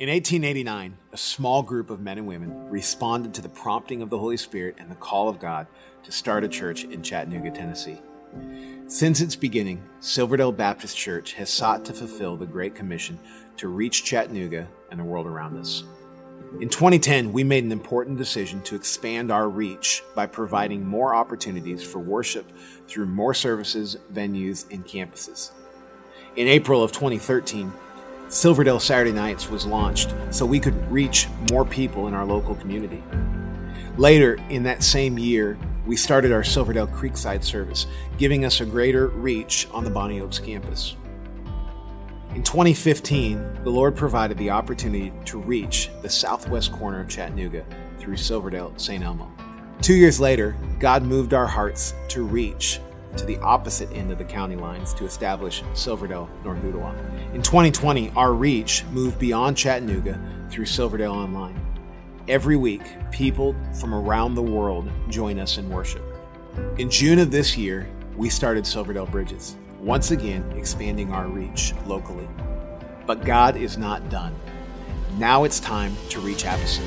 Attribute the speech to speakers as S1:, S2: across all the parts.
S1: In 1889, a small group of men and women responded to the prompting of the Holy Spirit and the call of God to start a church in Chattanooga, Tennessee. Since its beginning, Silverdale Baptist Church has sought to fulfill the Great Commission to reach Chattanooga and the world around us. In 2010, we made an important decision to expand our reach by providing more opportunities for worship through more services, venues, and campuses. In April of 2013, Silverdale Saturday Nights was launched so we could reach more people in our local community. Later in that same year, we started our Silverdale Creekside service, giving us a greater reach on the Bonnie Oaks campus. In 2015, the Lord provided the opportunity to reach the southwest corner of Chattanooga through Silverdale St. Elmo. Two years later, God moved our hearts to reach to the opposite end of the county lines to establish Silverdale, North Ooltewah. In 2020, our reach moved beyond Chattanooga through Silverdale Online. Every week, people from around the world join us in worship. In June of this year, we started Silverdale Bridges, once again expanding our reach locally. But God is not done. Now it's time to reach Apison.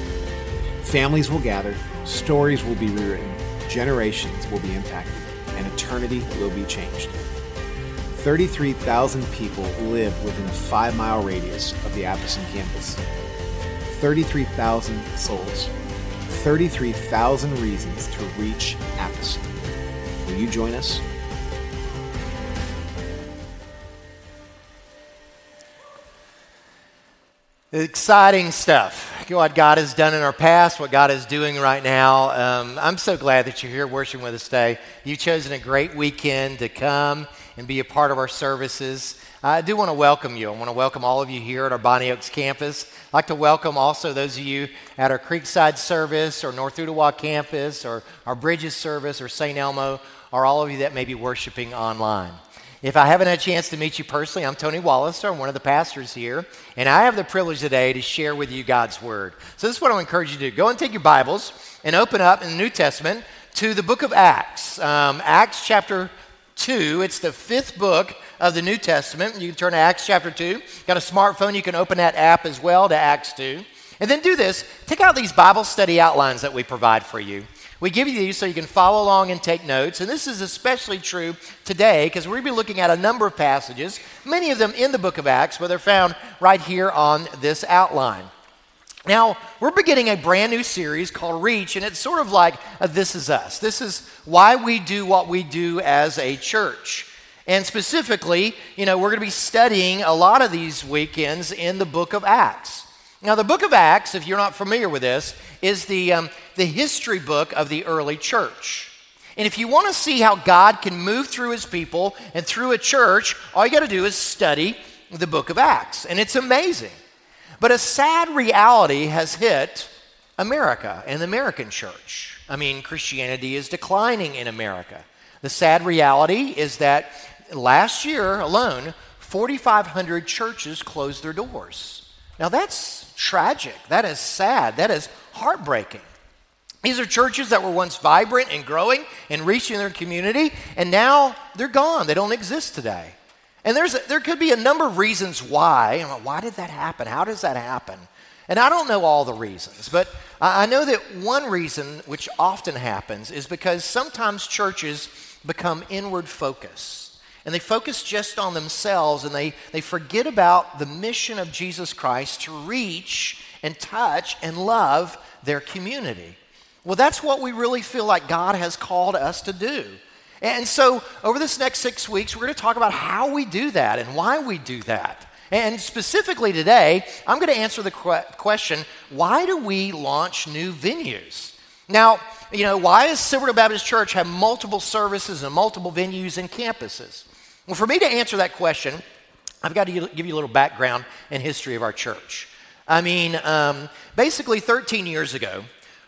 S1: Families will gather, stories will be rewritten, generations will be impacted and eternity will be changed. 33,000 people live within a five mile radius of the Apison campus. 33,000 souls. 33,000 reasons to reach Apison. Will you join us?
S2: Exciting stuff. What God has done in our past, what God is doing right now. Um, I'm so glad that you're here worshiping with us today. You've chosen a great weekend to come and be a part of our services. I do want to welcome you. I want to welcome all of you here at our Bonnie Oaks campus. I'd like to welcome also those of you at our Creekside service or North Ooltewah campus or our Bridges service or St. Elmo or all of you that may be worshiping online. If I haven't had a chance to meet you personally, I'm Tony Walliser. I'm one of the pastors here, and I have the privilege today to share with you God's Word. So, this is what I encourage you to do. Go and take your Bibles and open up in the New Testament to the book of Acts. Um, Acts chapter 2, it's the fifth book of the New Testament. You can turn to Acts chapter 2. Got a smartphone, you can open that app as well to Acts 2. And then do this take out these Bible study outlines that we provide for you. We give you these so you can follow along and take notes. And this is especially true today because we're going to be looking at a number of passages, many of them in the book of Acts, but they're found right here on this outline. Now, we're beginning a brand new series called Reach, and it's sort of like This Is Us. This is why we do what we do as a church. And specifically, you know, we're going to be studying a lot of these weekends in the book of Acts. Now, the book of Acts, if you're not familiar with this, is the, um, the history book of the early church. And if you want to see how God can move through his people and through a church, all you got to do is study the book of Acts. And it's amazing. But a sad reality has hit America and the American church. I mean, Christianity is declining in America. The sad reality is that last year alone, 4,500 churches closed their doors. Now, that's tragic. That is sad. That is heartbreaking. These are churches that were once vibrant and growing and reaching their community, and now they're gone. They don't exist today. And there's there could be a number of reasons why. Why did that happen? How does that happen? And I don't know all the reasons, but I know that one reason which often happens is because sometimes churches become inward focused and they focus just on themselves and they, they forget about the mission of Jesus Christ to reach and touch and love their community. Well, that's what we really feel like God has called us to do. And so, over this next six weeks, we're going to talk about how we do that and why we do that. And specifically today, I'm going to answer the question why do we launch new venues? Now, you know, why does Silverdale Baptist Church have multiple services and multiple venues and campuses? Well, for me to answer that question, I've got to give you a little background and history of our church. I mean, um, basically 13 years ago,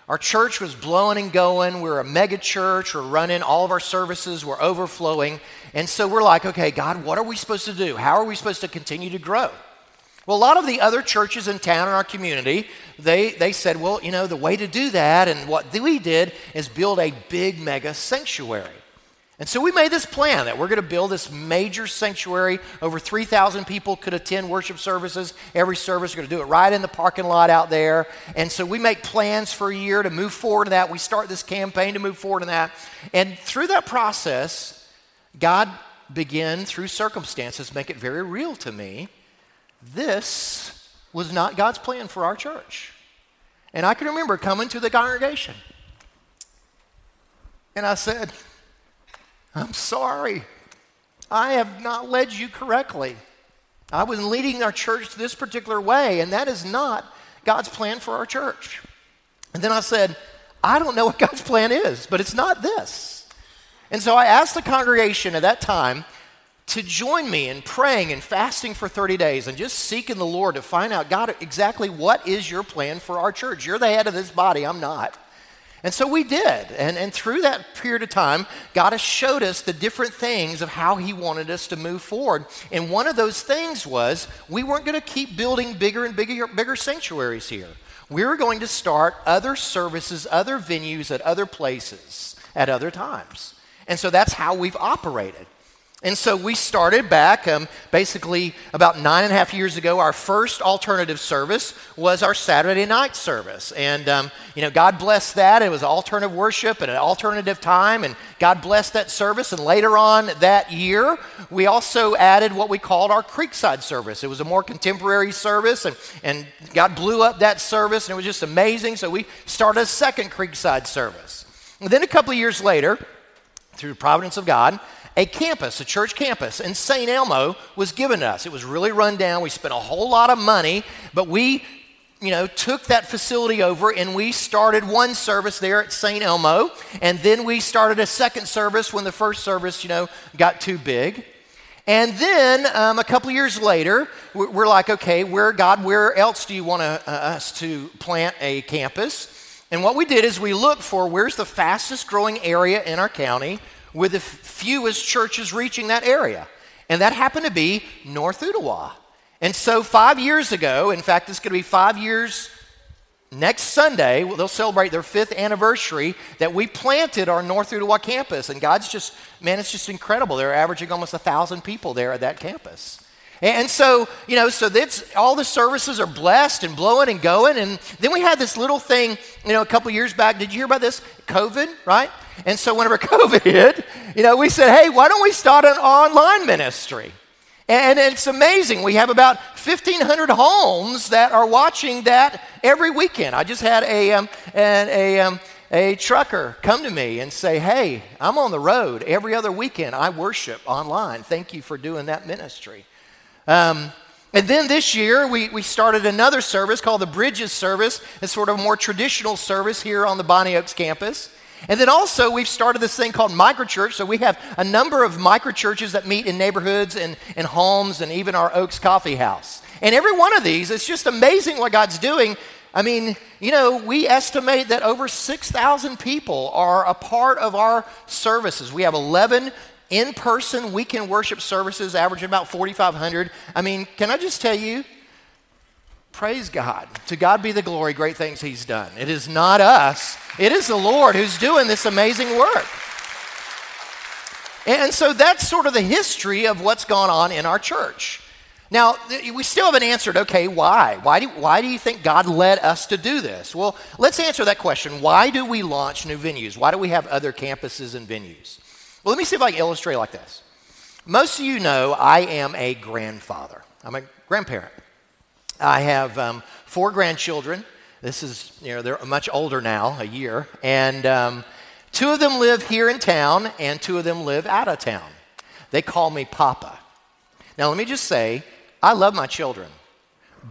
S2: our church was blowing and going. We are a mega church. We're running all of our services. We're overflowing. And so we're like, okay, God, what are we supposed to do? How are we supposed to continue to grow? Well, a lot of the other churches in town in our community, they, they said, well, you know, the way to do that and what we did is build a big mega sanctuary. And so we made this plan that we're going to build this major sanctuary. Over 3,000 people could attend worship services. Every service, we're going to do it right in the parking lot out there. And so we make plans for a year to move forward in that. We start this campaign to move forward in that. And through that process, God began, through circumstances, make it very real to me. This was not God's plan for our church. And I can remember coming to the congregation. And I said, I'm sorry. I have not led you correctly. I was leading our church this particular way, and that is not God's plan for our church. And then I said, I don't know what God's plan is, but it's not this. And so I asked the congregation at that time to join me in praying and fasting for 30 days and just seeking the Lord to find out, God, exactly what is your plan for our church? You're the head of this body, I'm not. And so we did. And, and through that period of time, God has showed us the different things of how He wanted us to move forward. And one of those things was we weren't going to keep building bigger and bigger, bigger sanctuaries here. We were going to start other services, other venues at other places at other times. And so that's how we've operated. And so we started back um, basically about nine and a half years ago. Our first alternative service was our Saturday night service. And, um, you know, God blessed that. It was alternative worship and an alternative time. And God blessed that service. And later on that year, we also added what we called our Creekside service. It was a more contemporary service. And, and God blew up that service. And it was just amazing. So we started a second Creekside service. And then a couple of years later, through the providence of God, a campus, a church campus in St. Elmo was given to us. It was really run down. We spent a whole lot of money, but we, you know, took that facility over and we started one service there at St. Elmo. And then we started a second service when the first service, you know, got too big. And then um, a couple years later, we're like, okay, where, God, where else do you want uh, us to plant a campus? And what we did is we looked for where's the fastest growing area in our county with the fewest churches reaching that area. And that happened to be North Ooltewah. And so, five years ago, in fact, it's going to be five years next Sunday, they'll celebrate their fifth anniversary that we planted our North Ooltewah campus. And God's just, man, it's just incredible. They're averaging almost a thousand people there at that campus. And so, you know, so that's all the services are blessed and blowing and going. And then we had this little thing, you know, a couple years back. Did you hear about this? COVID, right? And so whenever COVID hit, you know, we said, hey, why don't we start an online ministry? And it's amazing. We have about 1,500 homes that are watching that every weekend. I just had a, um, an, a, um, a trucker come to me and say, Hey, I'm on the road every other weekend. I worship online. Thank you for doing that ministry. Um, and then this year, we, we started another service called the Bridges Service. It's sort of a more traditional service here on the Bonnie Oaks campus. And then also, we've started this thing called microchurch. So we have a number of microchurches that meet in neighborhoods and, and homes and even our Oaks Coffee House. And every one of these, it's just amazing what God's doing. I mean, you know, we estimate that over 6,000 people are a part of our services. We have 11 in person weekend worship services, averaging about 4,500. I mean, can I just tell you, praise God. To God be the glory, great things He's done. It is not us, it is the Lord who's doing this amazing work. And so that's sort of the history of what's gone on in our church. Now, we still haven't answered, okay, why? Why do, why do you think God led us to do this? Well, let's answer that question. Why do we launch new venues? Why do we have other campuses and venues? Well, let me see if I can illustrate like this. Most of you know I am a grandfather, I'm a grandparent. I have um, four grandchildren. This is, you know, they're much older now, a year. And um, two of them live here in town, and two of them live out of town. They call me Papa. Now, let me just say, I love my children,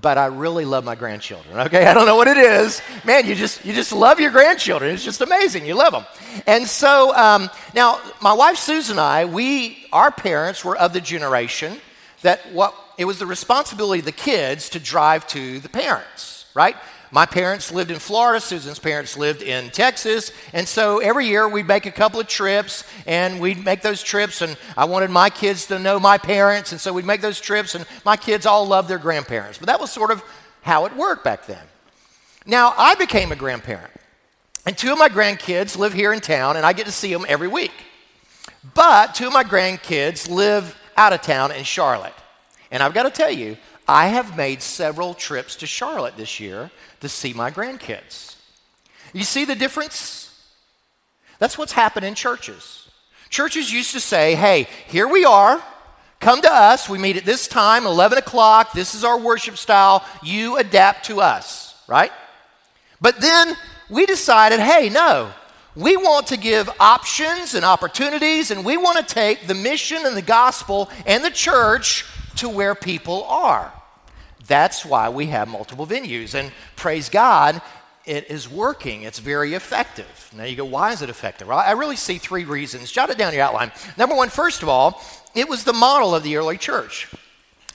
S2: but I really love my grandchildren. Okay, I don't know what it is. Man, you just you just love your grandchildren. It's just amazing. You love them. And so um, now, my wife Susan and I, we our parents were of the generation that what it was the responsibility of the kids to drive to the parents, right? My parents lived in Florida, Susan's parents lived in Texas, and so every year we'd make a couple of trips and we'd make those trips and I wanted my kids to know my parents and so we'd make those trips and my kids all loved their grandparents. But that was sort of how it worked back then. Now, I became a grandparent. And two of my grandkids live here in town and I get to see them every week. But two of my grandkids live out of town in Charlotte. And I've got to tell you, I have made several trips to Charlotte this year to see my grandkids. You see the difference? That's what's happened in churches. Churches used to say, hey, here we are. Come to us. We meet at this time, 11 o'clock. This is our worship style. You adapt to us, right? But then we decided, hey, no, we want to give options and opportunities, and we want to take the mission and the gospel and the church to where people are. That's why we have multiple venues. And praise God, it is working. It's very effective. Now you go, why is it effective? Well, I really see three reasons. Jot it down your outline. Number one, first of all, it was the model of the early church.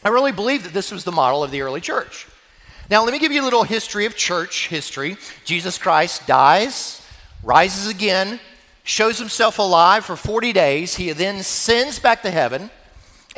S2: I really believe that this was the model of the early church. Now, let me give you a little history of church history. Jesus Christ dies, rises again, shows himself alive for 40 days. He then sends back to heaven.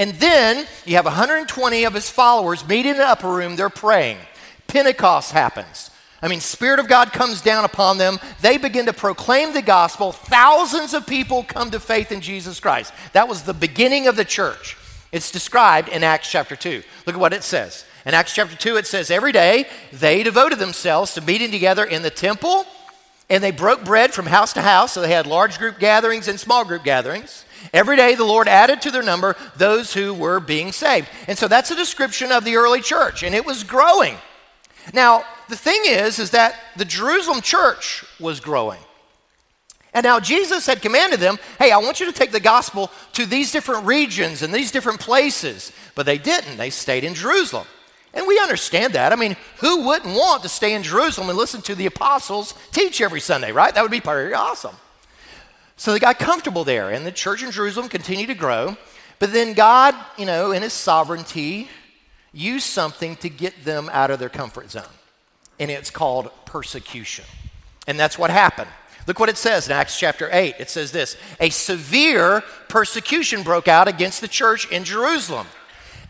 S2: And then you have 120 of his followers meet in the upper room, they're praying. Pentecost happens. I mean, Spirit of God comes down upon them. They begin to proclaim the gospel. Thousands of people come to faith in Jesus Christ. That was the beginning of the church. It's described in Acts chapter 2. Look at what it says. In Acts chapter 2, it says, Every day they devoted themselves to meeting together in the temple, and they broke bread from house to house. So they had large group gatherings and small group gatherings. Every day the Lord added to their number those who were being saved. And so that's a description of the early church, and it was growing. Now, the thing is, is that the Jerusalem church was growing. And now Jesus had commanded them, hey, I want you to take the gospel to these different regions and these different places. But they didn't. They stayed in Jerusalem. And we understand that. I mean, who wouldn't want to stay in Jerusalem and listen to the apostles teach every Sunday, right? That would be pretty awesome. So they got comfortable there, and the church in Jerusalem continued to grow. But then God, you know, in his sovereignty, used something to get them out of their comfort zone. And it's called persecution. And that's what happened. Look what it says in Acts chapter 8. It says this A severe persecution broke out against the church in Jerusalem.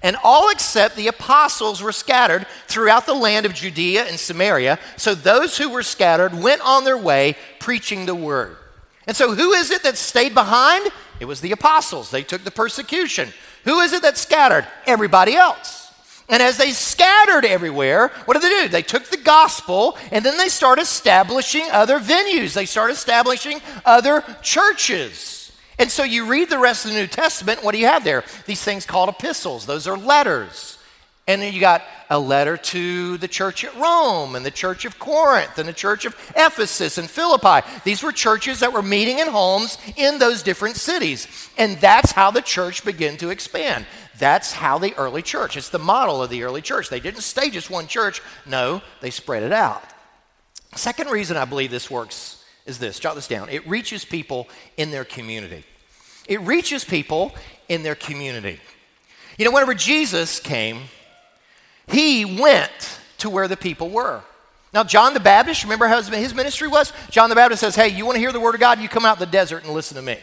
S2: And all except the apostles were scattered throughout the land of Judea and Samaria. So those who were scattered went on their way preaching the word. And so, who is it that stayed behind? It was the apostles. They took the persecution. Who is it that scattered? Everybody else. And as they scattered everywhere, what did they do? They took the gospel and then they started establishing other venues. They started establishing other churches. And so you read the rest of the New Testament, what do you have there? These things called epistles. Those are letters. And then you got a letter to the church at Rome and the church of Corinth and the church of Ephesus and Philippi. These were churches that were meeting in homes in those different cities. And that's how the church began to expand. That's how the early church, it's the model of the early church. They didn't stay just one church, no, they spread it out. Second reason I believe this works is this jot this down it reaches people in their community. It reaches people in their community. You know, whenever Jesus came, he went to where the people were. Now, John the Baptist, remember how his ministry was? John the Baptist says, Hey, you want to hear the word of God? You come out in the desert and listen to me.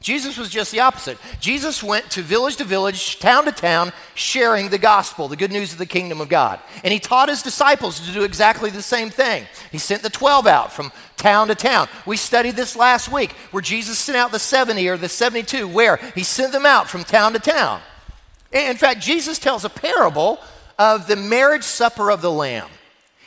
S2: Jesus was just the opposite. Jesus went to village to village, town to town, sharing the gospel, the good news of the kingdom of God. And he taught his disciples to do exactly the same thing. He sent the 12 out from town to town. We studied this last week where Jesus sent out the 70 or the 72, where he sent them out from town to town. In fact, Jesus tells a parable of the marriage supper of the Lamb.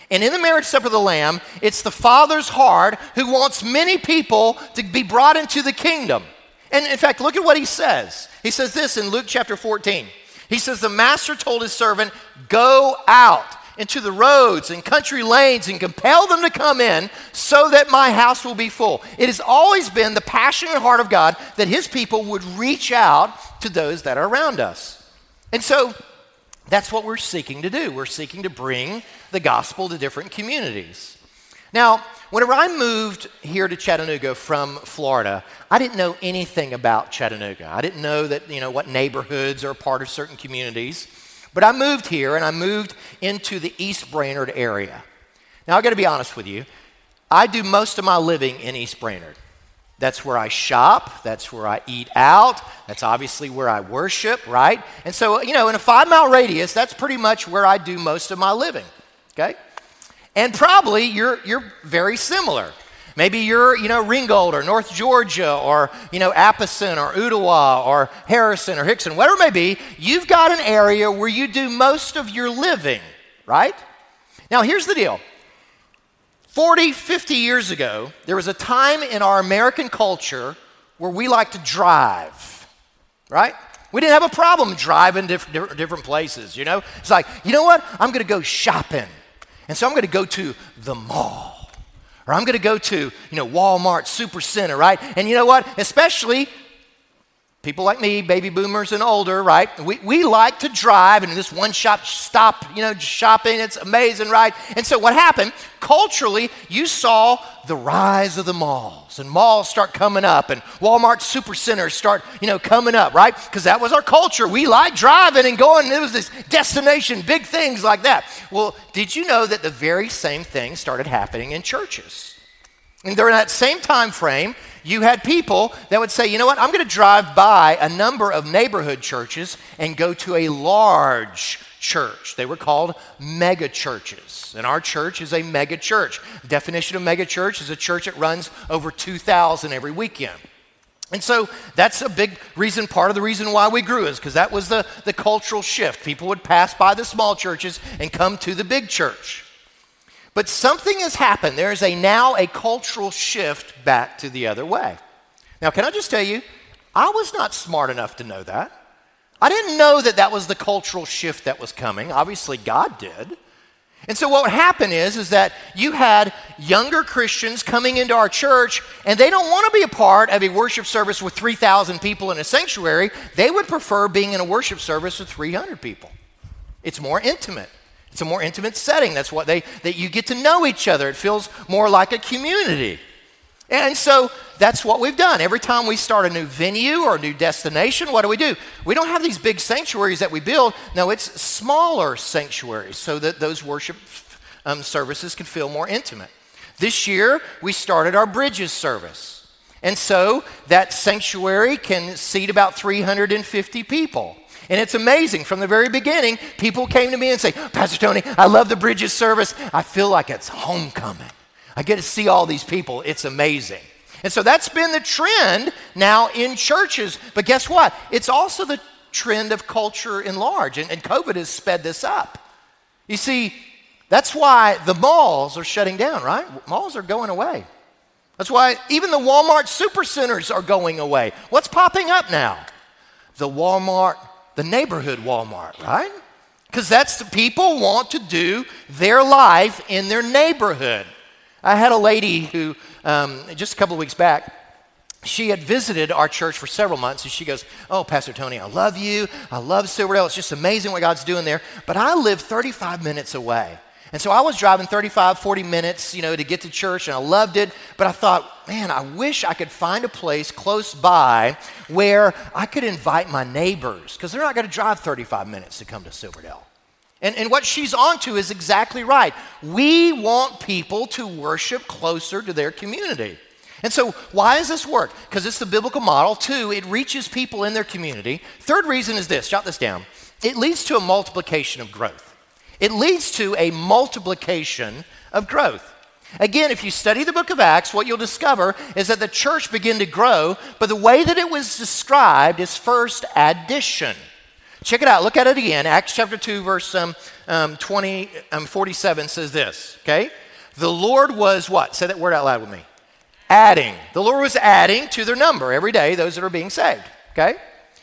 S2: And in the marriage supper of the Lamb, it's the Father's heart who wants many people to be brought into the kingdom. And in fact, look at what he says. He says this in Luke chapter 14. He says, The master told his servant, Go out into the roads and country lanes and compel them to come in so that my house will be full. It has always been the passion and heart of God that his people would reach out to those that are around us. And so That's what we're seeking to do. We're seeking to bring the gospel to different communities. Now, whenever I moved here to Chattanooga from Florida, I didn't know anything about Chattanooga. I didn't know that, you know, what neighborhoods are part of certain communities. But I moved here and I moved into the East Brainerd area. Now, I got to be honest with you. I do most of my living in East Brainerd. That's where I shop. That's where I eat out. That's obviously where I worship, right? And so, you know, in a five mile radius, that's pretty much where I do most of my living, okay? And probably you're, you're very similar. Maybe you're, you know, Ringgold or North Georgia or, you know, Apison or Ooltewah or Harrison or Hickson, whatever it may be. You've got an area where you do most of your living, right? Now, here's the deal 40, 50 years ago, there was a time in our American culture where we like to drive, right? We didn't have a problem driving different, different places, you know? It's like, you know what? I'm to go shopping. And so I'm to go to the mall. Or I'm to go to, you know, Walmart Supercenter, right? And you know what? Especially people like me, baby boomers and older, right? We, we like to drive and this one shop stop, you know, shopping. It's amazing, right? And so what happened? Culturally, you saw the rise of the malls and malls start coming up and Walmart supercenters start, you know, coming up, right? Because that was our culture. We like driving and going. It was this destination, big things like that. Well, did you know that the very same thing started happening in churches? And during that same time frame, you had people that would say, you know what, I'm going to drive by a number of neighborhood churches and go to a large church. They were called mega churches. And our church is a mega church. Definition of mega church is a church that runs over 2,000 every weekend. And so that's a big reason, part of the reason why we grew is because that was the, the cultural shift. People would pass by the small churches and come to the big church. But something has happened. There is a now a cultural shift back to the other way. Now, can I just tell you, I was not smart enough to know that. I didn't know that that was the cultural shift that was coming. Obviously, God did. And so what happened is, is that you had younger Christians coming into our church, and they don't want to be a part of a worship service with 3,000 people in a sanctuary. They would prefer being in a worship service with 300 people. It's more intimate. It's a more intimate setting. That's what they, that you get to know each other. It feels more like a community. And so that's what we've done. Every time we start a new venue or a new destination, what do we do? We don't have these big sanctuaries that we build. No, it's smaller sanctuaries so that those worship um, services can feel more intimate. This year, we started our Bridges service. And so that sanctuary can seat about 350 people. And it's amazing. From the very beginning, people came to me and say, Pastor Tony, I love the Bridges service. I feel like it's homecoming. I get to see all these people. It's amazing. And so that's been the trend now in churches. But guess what? It's also the trend of culture in large. And, and COVID has sped this up. You see, that's why the malls are shutting down, right? Malls are going away. That's why even the Walmart supercenters are going away. What's popping up now? The Walmart the neighborhood Walmart, right? Because that's the people want to do their life in their neighborhood. I had a lady who, um, just a couple of weeks back, she had visited our church for several months, and she goes, Oh, Pastor Tony, I love you. I love Silverdale. It's just amazing what God's doing there. But I live 35 minutes away. And so I was driving 35, 40 minutes, you know, to get to church, and I loved it. But I thought, man, I wish I could find a place close by where I could invite my neighbors, because they're not going to drive 35 minutes to come to Silverdale. And, and what she's onto is exactly right. We want people to worship closer to their community. And so, why does this work? Because it's the biblical model. Two, it reaches people in their community. Third reason is this jot this down it leads to a multiplication of growth it leads to a multiplication of growth. Again, if you study the book of Acts, what you'll discover is that the church began to grow, but the way that it was described is first addition. Check it out. Look at it again. Acts chapter 2, verse um, um, 20, um, 47 says this, okay? The Lord was what? Say that word out loud with me. Adding. The Lord was adding to their number every day, those that are being saved, okay?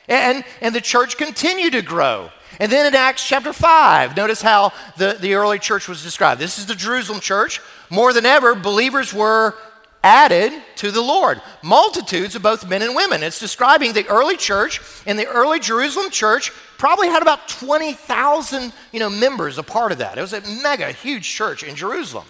S2: And, and the church continued to grow. And then in Acts chapter 5, notice how the, the early church was described. This is the Jerusalem church. More than ever, believers were added to the Lord. Multitudes of both men and women. It's describing the early church, and the early Jerusalem church probably had about 20,000 you know, members a part of that. It was a mega huge church in Jerusalem.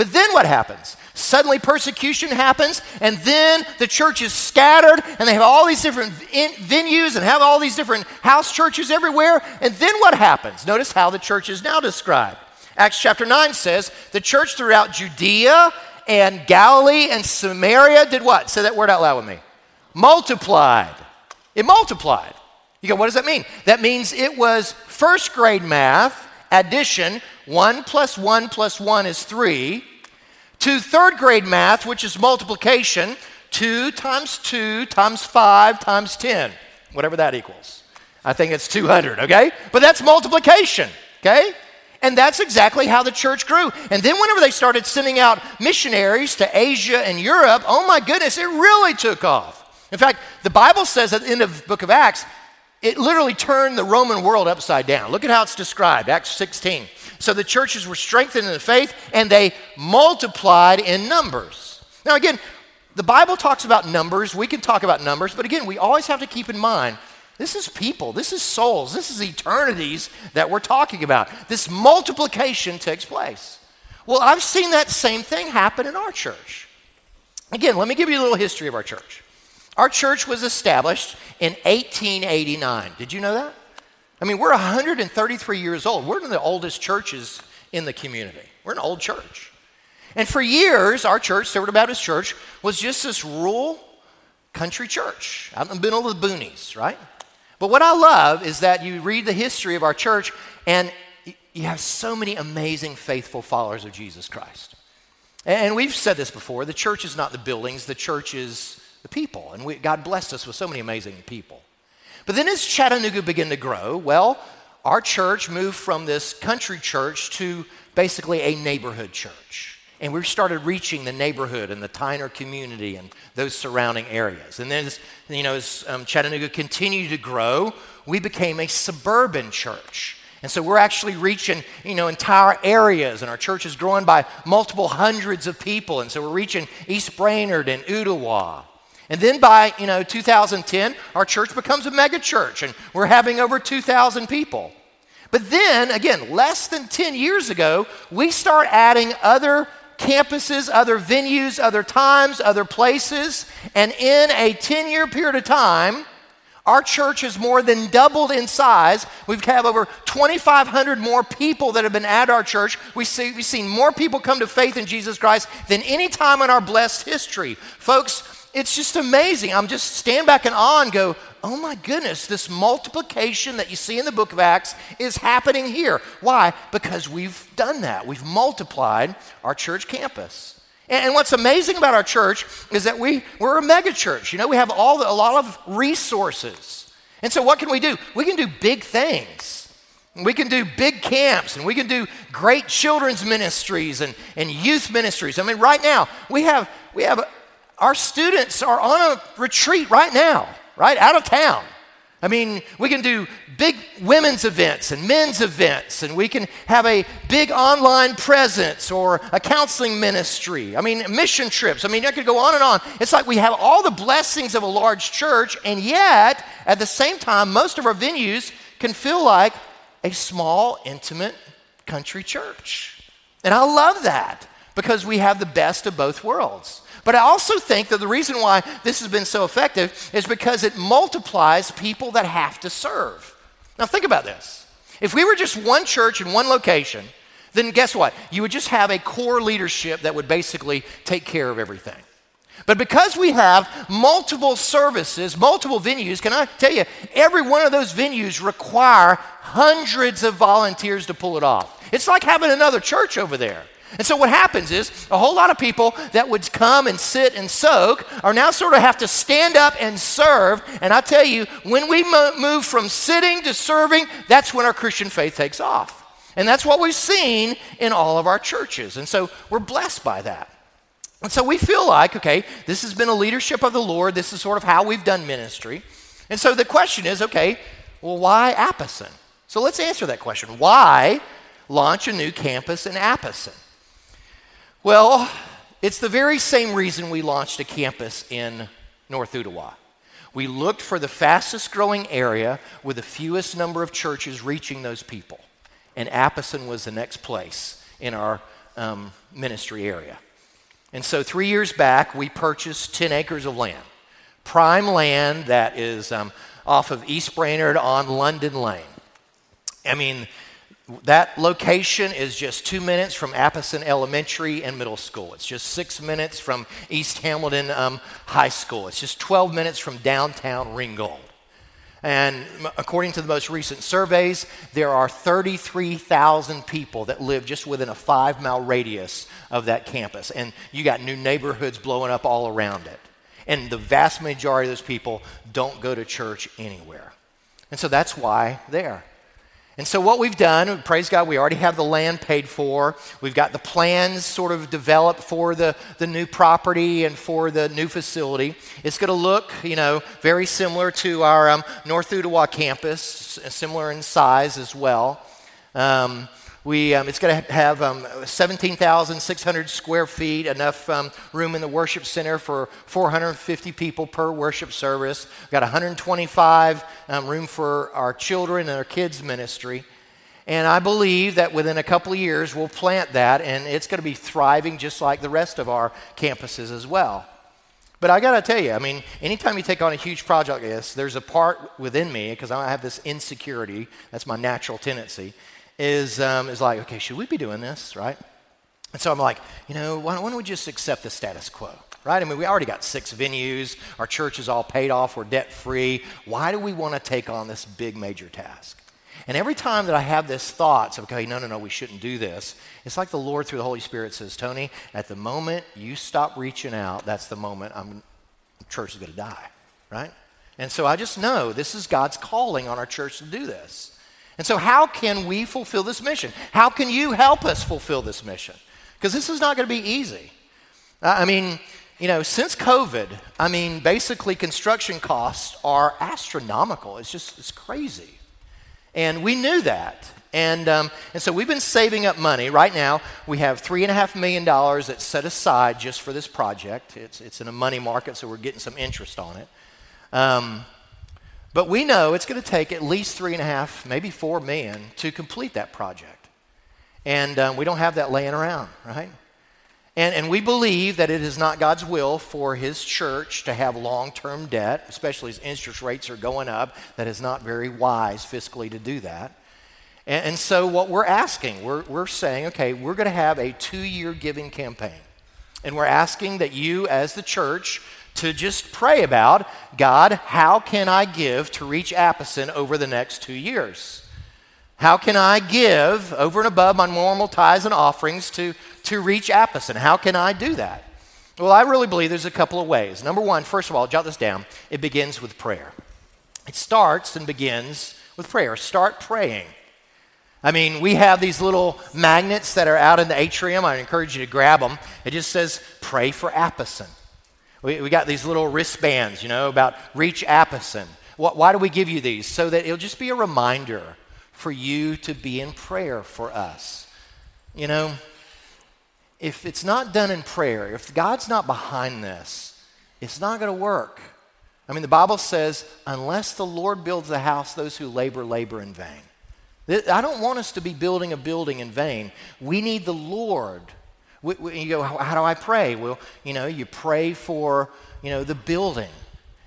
S2: But then what happens? Suddenly persecution happens, and then the church is scattered, and they have all these different in- venues and have all these different house churches everywhere. And then what happens? Notice how the church is now described. Acts chapter 9 says the church throughout Judea and Galilee and Samaria did what? Say that word out loud with me. Multiplied. It multiplied. You go, what does that mean? That means it was first grade math, addition, one plus one plus one is three, to third grade math, which is multiplication, two times two times five times 10, whatever that equals. I think it's 200, okay? But that's multiplication, okay? And that's exactly how the church grew. And then, whenever they started sending out missionaries to Asia and Europe, oh my goodness, it really took off. In fact, the Bible says at the end of the book of Acts, it literally turned the Roman world upside down. Look at how it's described, Acts 16. So the churches were strengthened in the faith and they multiplied in numbers. Now, again, the Bible talks about numbers. We can talk about numbers, but again, we always have to keep in mind this is people, this is souls, this is eternities that we're talking about. This multiplication takes place. Well, I've seen that same thing happen in our church. Again, let me give you a little history of our church. Our church was established in 1889. Did you know that? I mean, we're 133 years old. We're one of the oldest churches in the community. We're an old church. And for years, our church, Silverdale Baptist Church, was just this rural country church out in the middle of the boonies, right? But what I love is that you read the history of our church and you have so many amazing, faithful followers of Jesus Christ. And we've said this before the church is not the buildings, the church is the people. And we, God blessed us with so many amazing people. But then as Chattanooga began to grow, well, our church moved from this country church to basically a neighborhood church. And we started reaching the neighborhood and the Tyner community and those surrounding areas. And then, as, you know, as um, Chattanooga continued to grow, we became a suburban church. And so we're actually reaching, you know, entire areas, and our church is growing by multiple hundreds of people. And so we're reaching East Brainerd and Ooltewah. And then by, you know, 2010, our church becomes a mega church, and we're having over 2,000 people. But then, again, less than 10 years ago, we start adding other campuses, other venues, other times, other places. And in a 10 year period of time, our church has more than doubled in size. We've had over 2,500 more people that have been at our church. We see, we've seen more people come to faith in Jesus Christ than any time in our blessed history. Folks, it's just amazing. I'm just stand back in awe and go, oh my goodness, this multiplication that you see in the book of Acts is happening here. Why? Because we've done that. We've multiplied our church campus. And, what's amazing about our church is that we, we're a mega church. You know, we have all the, a lot of resources. And so what can we do? We can do big things. We can do big camps and we can do great children's ministries and, and youth ministries. I mean, right now, we have, we have our students are on a retreat right now, right? Out of town. I mean, we can do big women's events and men's events, and we can have a big online presence or a counseling ministry. I mean, mission trips. I mean, I could go on and on. It's like we have all the blessings of a large church, and yet, at the same time, most of our venues can feel like a small, intimate country church. And I love that because we have the best of both worlds. But I also think that the reason why this has been so effective is because it multiplies people that have to serve. Now, think about this. If we were just one church in one location, then guess what? You would just have a core leadership that would basically take care of everything. But because we have multiple services, multiple venues, can I tell you, every one of those venues require hundreds of volunteers to pull it off. It's like having another church over there. And so what happens is a whole lot of people that would come and sit and soak are now sort of have to stand up and serve. And I tell you, when we move from sitting to serving, that's when our Christian faith takes off. And that's what we've seen in all of our churches. And so we're blessed by that. And so we feel like, okay, this has been a leadership of the Lord. This is sort of how we've done ministry. And so the question is, okay, well, why Apison? So let's answer that question. Why launch a new campus in Apison? Well, It's the very same reason we launched a campus in North Ooltewah. We looked for the fastest growing area with the fewest number of churches reaching those people. And Apison was the next place in our um, ministry area. And so, three years back, we purchased 10 acres of land, prime land that is um, off of East Brainerd on London Lane. I mean, that location is just two minutes from Apison Elementary and Middle School. It's just six minutes from East Hamilton um, High School. It's just 12 minutes from downtown Ringgold. And according to the most recent surveys, there are 33,000 people that live just within a five mile radius of that campus. And you got new neighborhoods blowing up all around it. And the vast majority of those people don't go to church anywhere. And so that's why there. And so, what we've done, praise God, we already have the land paid for. We've got the plans sort of developed for the, the new property and for the new facility. It's going to look, you know, very similar to our um, North Ooltewah campus, similar in size as well. Um, we, um, it's going to have um, 17,600 square feet, enough um, room in the worship center for 450 people per worship service. We've got 125 um, room for our children and our kids' ministry. And I believe that within a couple of years, we'll plant that, and it's going to be thriving just like the rest of our campuses as well. But I got to tell you, I mean, anytime you take on a huge project like this, there's a part within me, because I have this insecurity, that's my natural tendency, is, um, is like, okay, should we be doing this, right? And so I'm like, you know, why don't, we just accept the status quo, right? I mean, we already got six venues, our church is all paid off, we're debt free. Why do we want to take on this big major task? And every time that I have this thought, so, okay, no, no, no, we shouldn't do this, it's like the Lord through the Holy Spirit says, Tony, at the moment you stop reaching out, that's the moment I'm, church is going to die, right? And so I just know this is God's calling on our church to do this. And so, how can we fulfill this mission? How can you help us fulfill this mission? Because this is not going to be easy. I mean, you know, since COVID, I mean, basically construction costs are astronomical. It's just, it's crazy. And we knew that. And, um, and so we've been saving up money. Right now, we have $3.5 million that's set aside just for this project. It's, it's in a money market, so we're getting some interest on it. Um, but we know it's going to take at least three and a half, maybe four million to complete that project. And um, we don't have that laying around, right? And, and we believe that it is not God's will for His church to have long term debt, especially as interest rates are going up. That is not very wise fiscally to do that. And, and so, what we're asking, we're, we're saying, okay, we're going to have a two year giving campaign. And we're asking that you, as the church, to just pray about God, how can I give to reach Apison over the next two years? How can I give over and above my normal tithes and offerings to, to reach Apison? How can I do that? Well, I really believe there's a couple of ways. Number one, first of all, jot this down. It begins with prayer. It starts and begins with prayer. Start praying. I mean, we have these little magnets that are out in the atrium. I encourage you to grab them. It just says, pray for Apison. We, we got these little wristbands, you know, about reach Apison. Why do we give you these? So that it'll just be a reminder for you to be in prayer for us. You know, if it's not done in prayer, if God's not behind this, it's not going to work. I mean, the Bible says, unless the Lord builds the house, those who labor, labor in vain. I don't want us to be building a building in vain. We need the Lord we, we, you go, how do I pray? Well, you know, you pray for, you know, the building.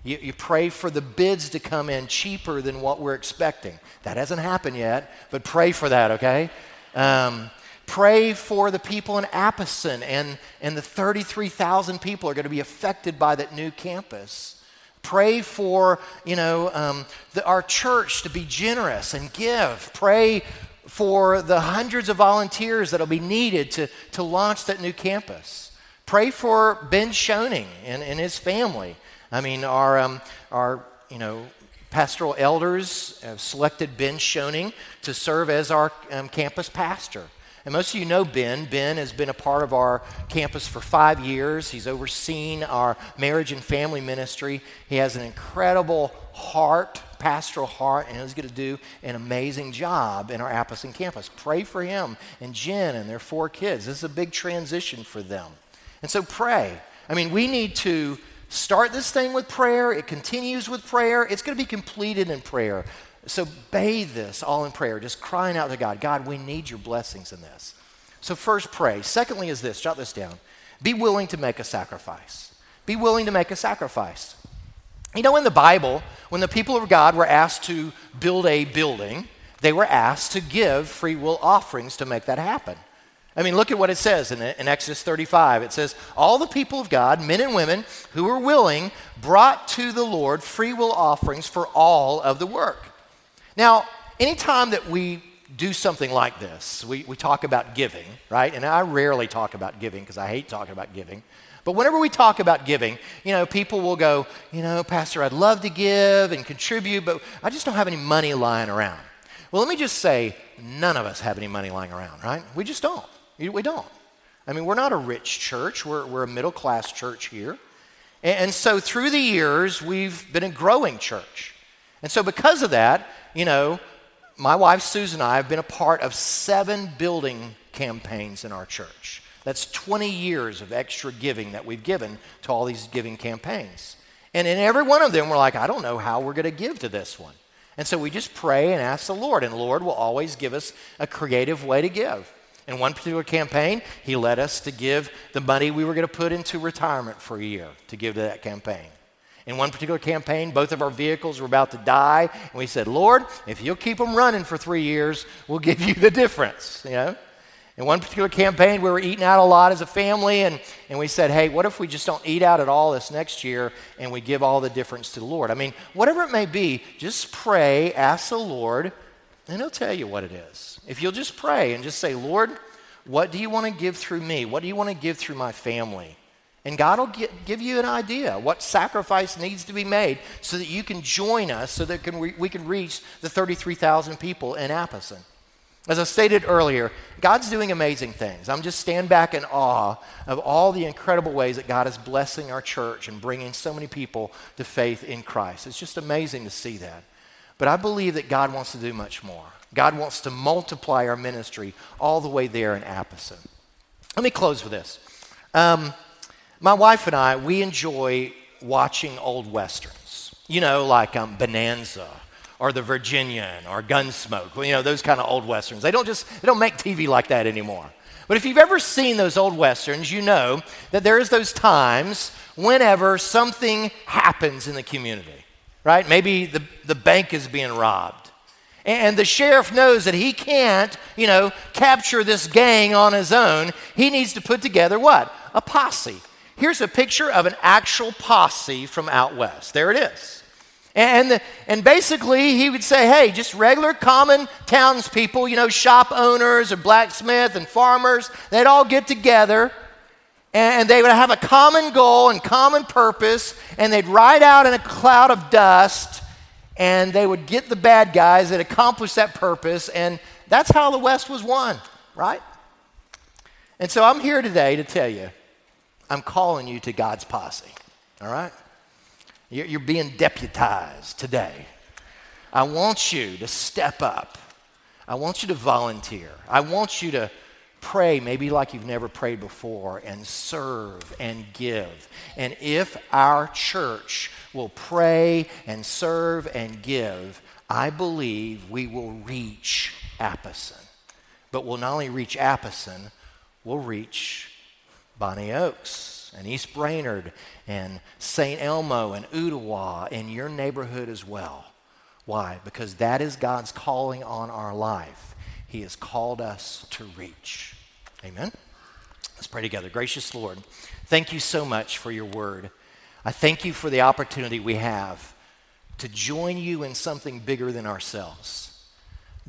S2: You, you pray for the bids to come in cheaper than what we're expecting. That hasn't happened yet, but pray for that, okay? Um, pray for the people in Apison and, and the 33,000 people are going to be affected by that new campus. Pray for, you know, um, the, our church to be generous and give. Pray for the hundreds of volunteers that'll be needed to, to launch that new campus. Pray for Ben Schoening and, and his family. I mean, our, um, our you know, pastoral elders have selected Ben Schoening to serve as our um, campus pastor. And most of you know Ben. Ben has been a part of our campus for five years. He's overseen our marriage and family ministry. He has an incredible heart pastoral heart, and is going to do an amazing job in our Apison campus. Pray for him and Jen and their four kids. This is a big transition for them. And so pray. I mean, we need to start this thing with prayer. It continues with prayer. It's going to be completed in prayer. So bathe this all in prayer, just crying out to God God, we need your blessings in this. So, first, pray. Secondly, is this jot this down be willing to make a sacrifice. Be willing to make a sacrifice. You know, in the Bible, when the people of God were asked to build a building, they were asked to give free will offerings to make that happen. I mean, look at what it says in, in, Exodus 35. It says, All the people of God, men and women who were willing, brought to the Lord free will offerings for all of the work. Now, anytime that we do something like this, we, we talk about giving, right? And I rarely talk about giving because I hate talking about giving. But whenever we talk about giving, you know, people will go, you know, Pastor, I'd love to give and contribute, but I just don't have any money lying around. Well, let me just say, none of us have any money lying around, right? We just don't. We don't. I mean, we're not a rich church, we're, we're a middle class church here. And, and so through the years, we've been a growing church. And so because of that, you know, my wife Susan and I have been a part of seven building campaigns in our church. That's 20 years of extra giving that we've given to all these giving campaigns. And in every one of them, we're like, I don't know how we're going to give to this one. And so we just pray and ask the Lord, and the Lord will always give us a creative way to give. In one particular campaign, He led us to give the money we were going to put into retirement for a year to give to that campaign. In one particular campaign, both of our vehicles were about to die, and we said, Lord, if you'll keep them running for three years, we'll give you the difference, you know? In one particular campaign, we were eating out a lot as a family, and, and we said, hey, what if we just don't eat out at all this next year and we give all the difference to the Lord? I mean, whatever it may be, just pray, ask the Lord, and He'll tell you what it is. If you'll just pray and just say, Lord, what do you want to give through me? What do you want to give through my family? And God will get, give you an idea what sacrifice needs to be made so that you can join us so that can, we, we can reach the 33,000 people in Apison. As I stated earlier, God's doing amazing things. I'm just stand back in awe of all the incredible ways that God is blessing our church and bringing so many people to faith in Christ. It's just amazing to see that. But I believe that God wants to do much more. God wants to multiply our ministry all the way there in Apison. Let me close with this. Um, my wife and I, we enjoy watching old westerns. You know, like um, Bonanza or the Virginian or Gunsmoke, you know, those kind of old westerns. They don't just, they don't make TV like that anymore. But if you've ever seen those old westerns, you know that there's those times whenever something happens in the community, right? Maybe the, the bank is being robbed. And the sheriff knows that he can't, you know, capture this gang on his own. He needs to put together what? A posse. Here's a picture of an actual posse from out west. There it is. And, and basically, he would say, hey, just regular common townspeople, you know, shop owners or blacksmith and farmers, they'd all get together and they would have a common goal and common purpose, and they'd ride out in a cloud of dust and they would get the bad guys that accomplished that purpose, and that's how the West was won, right? And so I'm here today to tell you, I'm calling you to God's posse, all right? You're being deputized today. I want you to step up. I want you to volunteer. I want you to pray, maybe like you've never prayed before, and serve and give. And if our church will pray and serve and give, I believe we will reach Apison. But we'll not only reach Apison, we'll reach Bonny Oaks and East Brainerd and St. Elmo and Ooltewah in your neighborhood as well. Why? Because that is God's calling on our life. He has called us to reach. Amen? Let's pray together. Gracious Lord, thank you so much for your word. I thank you for the opportunity we have to join you in something bigger than ourselves.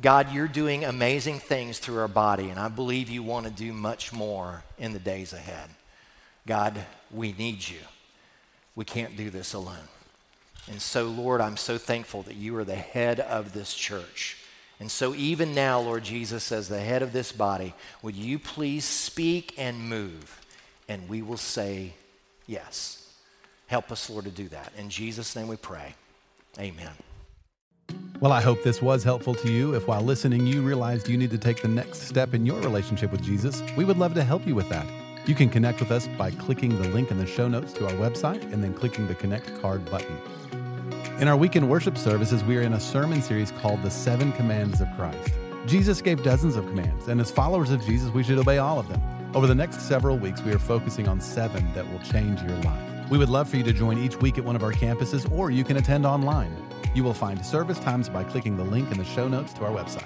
S2: God, you're doing amazing things through our body, and I believe you want to do much more in the days ahead. God, we need you. We can't do this alone. And so, Lord, I'm so thankful that you are the head of this church. And so, even now, Lord Jesus, as the head of this body, would you please speak and move? And we will say yes. Help us, Lord, to do that. In Jesus' name we pray. Amen.
S3: Well, I hope this was helpful to you. If while listening you realized you need to take the next step in your relationship with Jesus, we would love to help you with that. You can connect with us by clicking the link in the show notes to our website and then clicking the Connect card button. In our weekend worship services, we are in a sermon series called The Seven Commands of Christ. Jesus gave dozens of commands, and as followers of Jesus, we should obey all of them. Over the next several weeks, we are focusing on seven that will change your life. We would love for you to join each week at one of our campuses, or you can attend online. You will find service times by clicking the link in the show notes to our website.